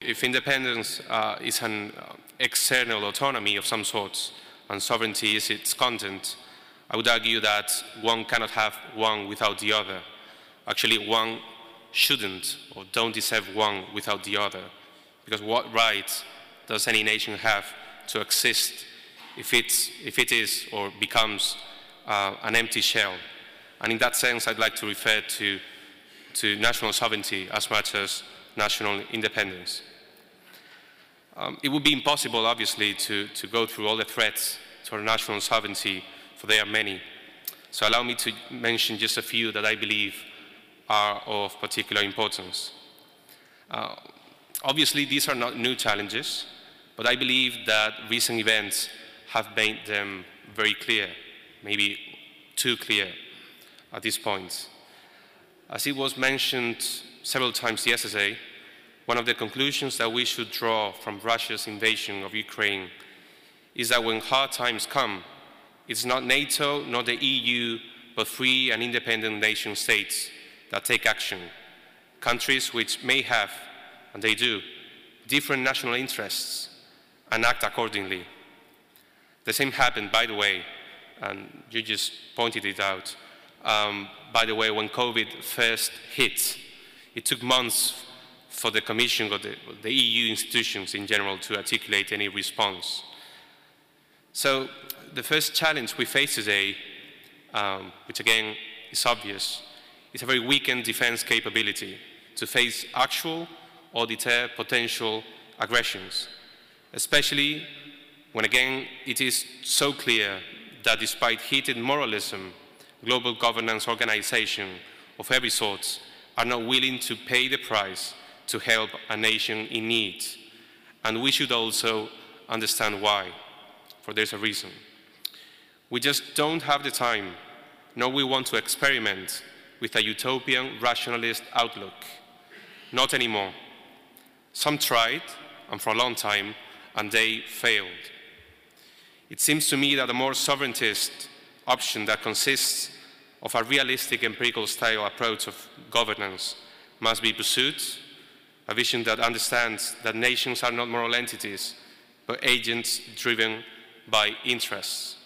If independence uh, is an uh, external autonomy of some sort and sovereignty is its content, I would argue that one cannot have one without the other. Actually, one shouldn't or don't deserve one without the other. Because what right does any nation have to exist if, it's, if it is or becomes uh, an empty shell? And in that sense, I'd like to refer to, to national sovereignty as much as national independence. Um, it would be impossible, obviously, to, to go through all the threats to our national sovereignty, for there are many. So allow me to mention just a few that I believe are of particular importance. Uh, obviously, these are not new challenges, but I believe that recent events have made them very clear, maybe too clear at this point. As it was mentioned several times yesterday, one of the conclusions that we should draw from Russia's invasion of Ukraine is that when hard times come, it's not NATO, not the EU, but free and independent nation states that take action. Countries which may have, and they do, different national interests and act accordingly. The same happened, by the way, and you just pointed it out. Um, by the way, when COVID first hit, it took months for the Commission or the, the, EU institutions in general to articulate any response. So the first challenge we face today, um, which again is obvious, is a very weakened defense capability to face actual or deter potential aggressions, especially when again it is so clear that despite heated moralism, global governance organizations of every sort are not willing to pay the price to help a nation in need. And we should also understand why, for there's a reason. We just don't have the time, nor we want to experiment with a utopian rationalist outlook. Not anymore. Some tried, and for a long time, and they failed. It seems to me that a more sovereigntist option that consists of a realistic empirical style approach of governance must be pursued a vision that understands that nations are not moral entities, but agents driven by interests.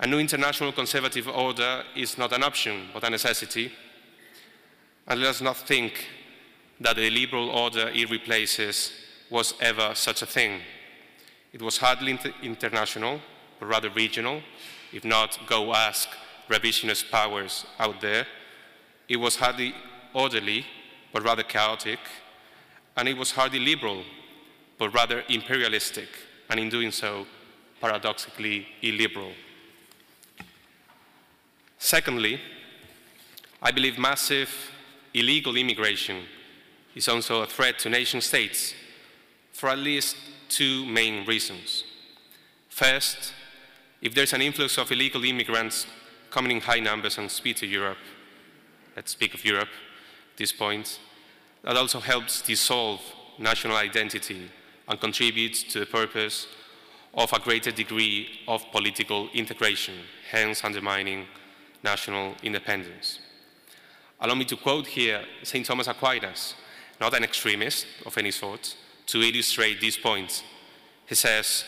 A new international conservative order is not an option, but a necessity. And let us not think that the liberal order it replaces was ever such a thing. It was hardly inter international, but rather regional, if not go ask revisionist powers out there. It was hardly orderly, but rather chaotic, and it was hardly liberal, but rather imperialistic, and in doing so, paradoxically illiberal. Secondly, I believe massive illegal immigration is also a threat to nation states for at least two main reasons. First, if there's an influx of illegal immigrants coming in high numbers and speed to Europe, let's speak of Europe this point, that also helps dissolve national identity and contributes to the purpose of a greater degree of political integration, hence undermining national independence. Allow me to quote here St. Thomas Aquinas, not an extremist of any sort, to illustrate these points. He says,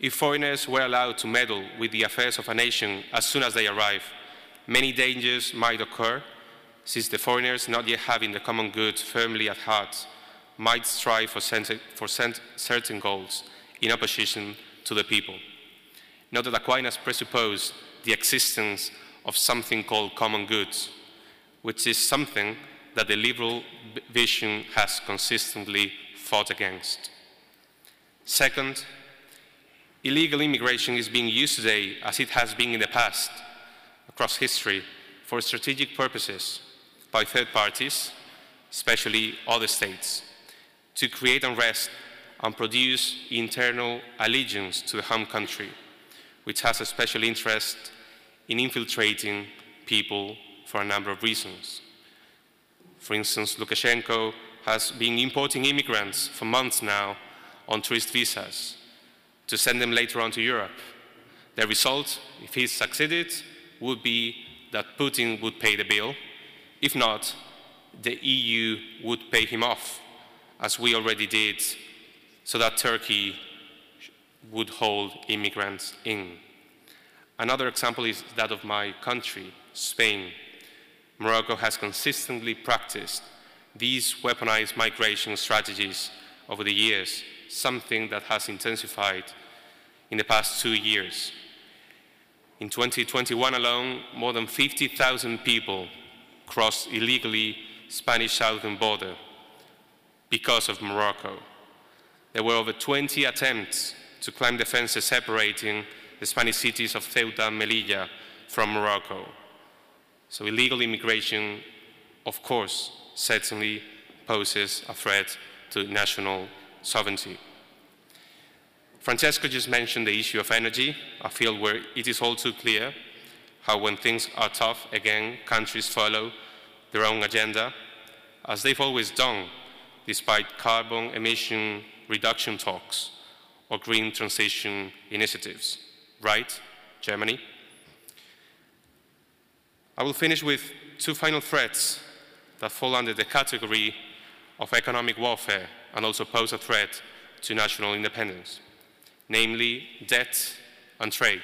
if foreigners were allowed to meddle with the affairs of a nation as soon as they arrive, many dangers might occur since the foreigners, not yet having the common good firmly at heart, might strive for, for certain goals in opposition to the people. Note that Aquinas presupposed the existence of something called common goods, which is something that the liberal vision has consistently fought against. Second, illegal immigration is being used today, as it has been in the past, across history, for strategic purposes by third parties, especially other states, to create unrest and produce internal allegiance to the home country, which has a special interest in infiltrating people for a number of reasons. For instance, Lukashenko has been importing immigrants for months now on tourist visas to send them later on to Europe. The result, if he succeeded, would be that Putin would pay the bill if not, the EU would pay him off, as we already did, so that Turkey would hold immigrants in. Another example is that of my country, Spain. Morocco has consistently practiced these weaponized migration strategies over the years, something that has intensified in the past two years. In 2021 alone, more than 50,000 people crossed illegally Spanish southern border because of Morocco. There were over 20 attempts to climb the fences separating the Spanish cities of Ceuta and Melilla from Morocco. So illegal immigration, of course, certainly poses a threat to national sovereignty. Francesco just mentioned the issue of energy, a field where it is all too clear how when things are tough, again, countries follow their own agenda, as they've always done, despite carbon emission reduction talks or green transition initiatives. Right, Germany? I will finish with two final threats that fall under the category of economic warfare and also pose a threat to national independence, namely debt and trade.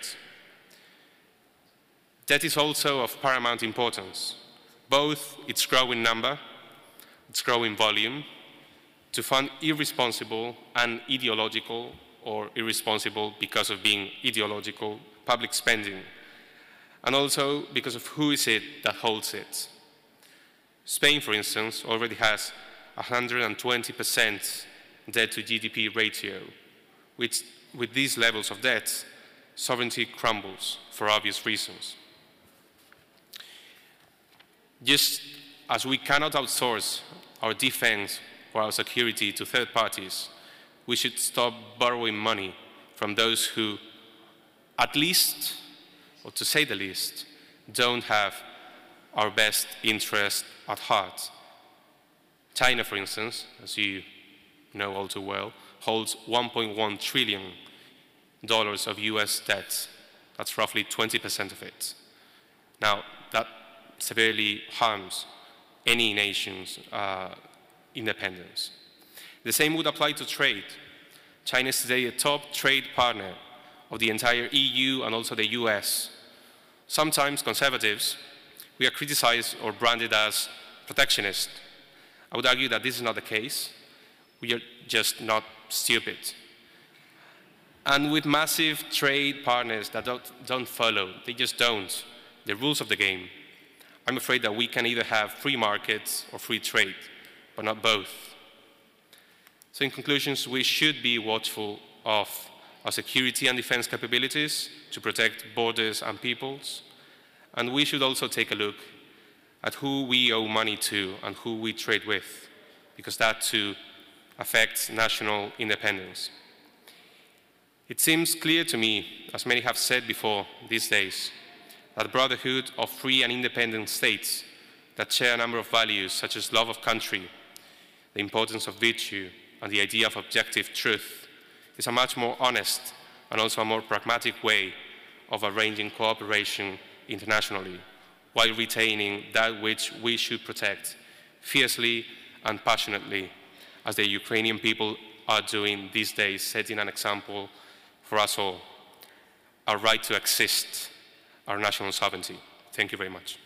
Debt is also of paramount importance, both its growing number, its growing volume, to fund irresponsible and ideological or irresponsible because of being ideological public spending, and also because of who is it that holds it. Spain, for instance, already has 120% debt to GDP ratio, which with these levels of debt, sovereignty crumbles for obvious reasons. Just as we cannot outsource our defense or our security to third parties, we should stop borrowing money from those who, at least, or to say the least, don't have our best interest at heart. China, for instance, as you know all too well, holds 1.1 trillion dollars of US debt. That's roughly 20% of it. Now, that severely harms any nation's uh, independence. The same would apply to trade. China is today a top trade partner of the entire EU and also the US. Sometimes conservatives, we are criticized or branded as protectionist. I would argue that this is not the case. We are just not stupid. And with massive trade partners that don't, don't follow, they just don't, the rules of the game, I'm afraid that we can either have free markets or free trade, but not both. So in conclusions, we should be watchful of our security and defense capabilities to protect borders and peoples. And we should also take a look at who we owe money to and who we trade with, because that too affects national independence. It seems clear to me, as many have said before these days, that brotherhood of free and independent states that share a number of values such as love of country, the importance of virtue, and the idea of objective truth is a much more honest and also a more pragmatic way of arranging cooperation internationally while retaining that which we should protect fiercely and passionately, as the Ukrainian people are doing these days, setting an example for us all. Our right to exist our national sovereignty. Thank you very much.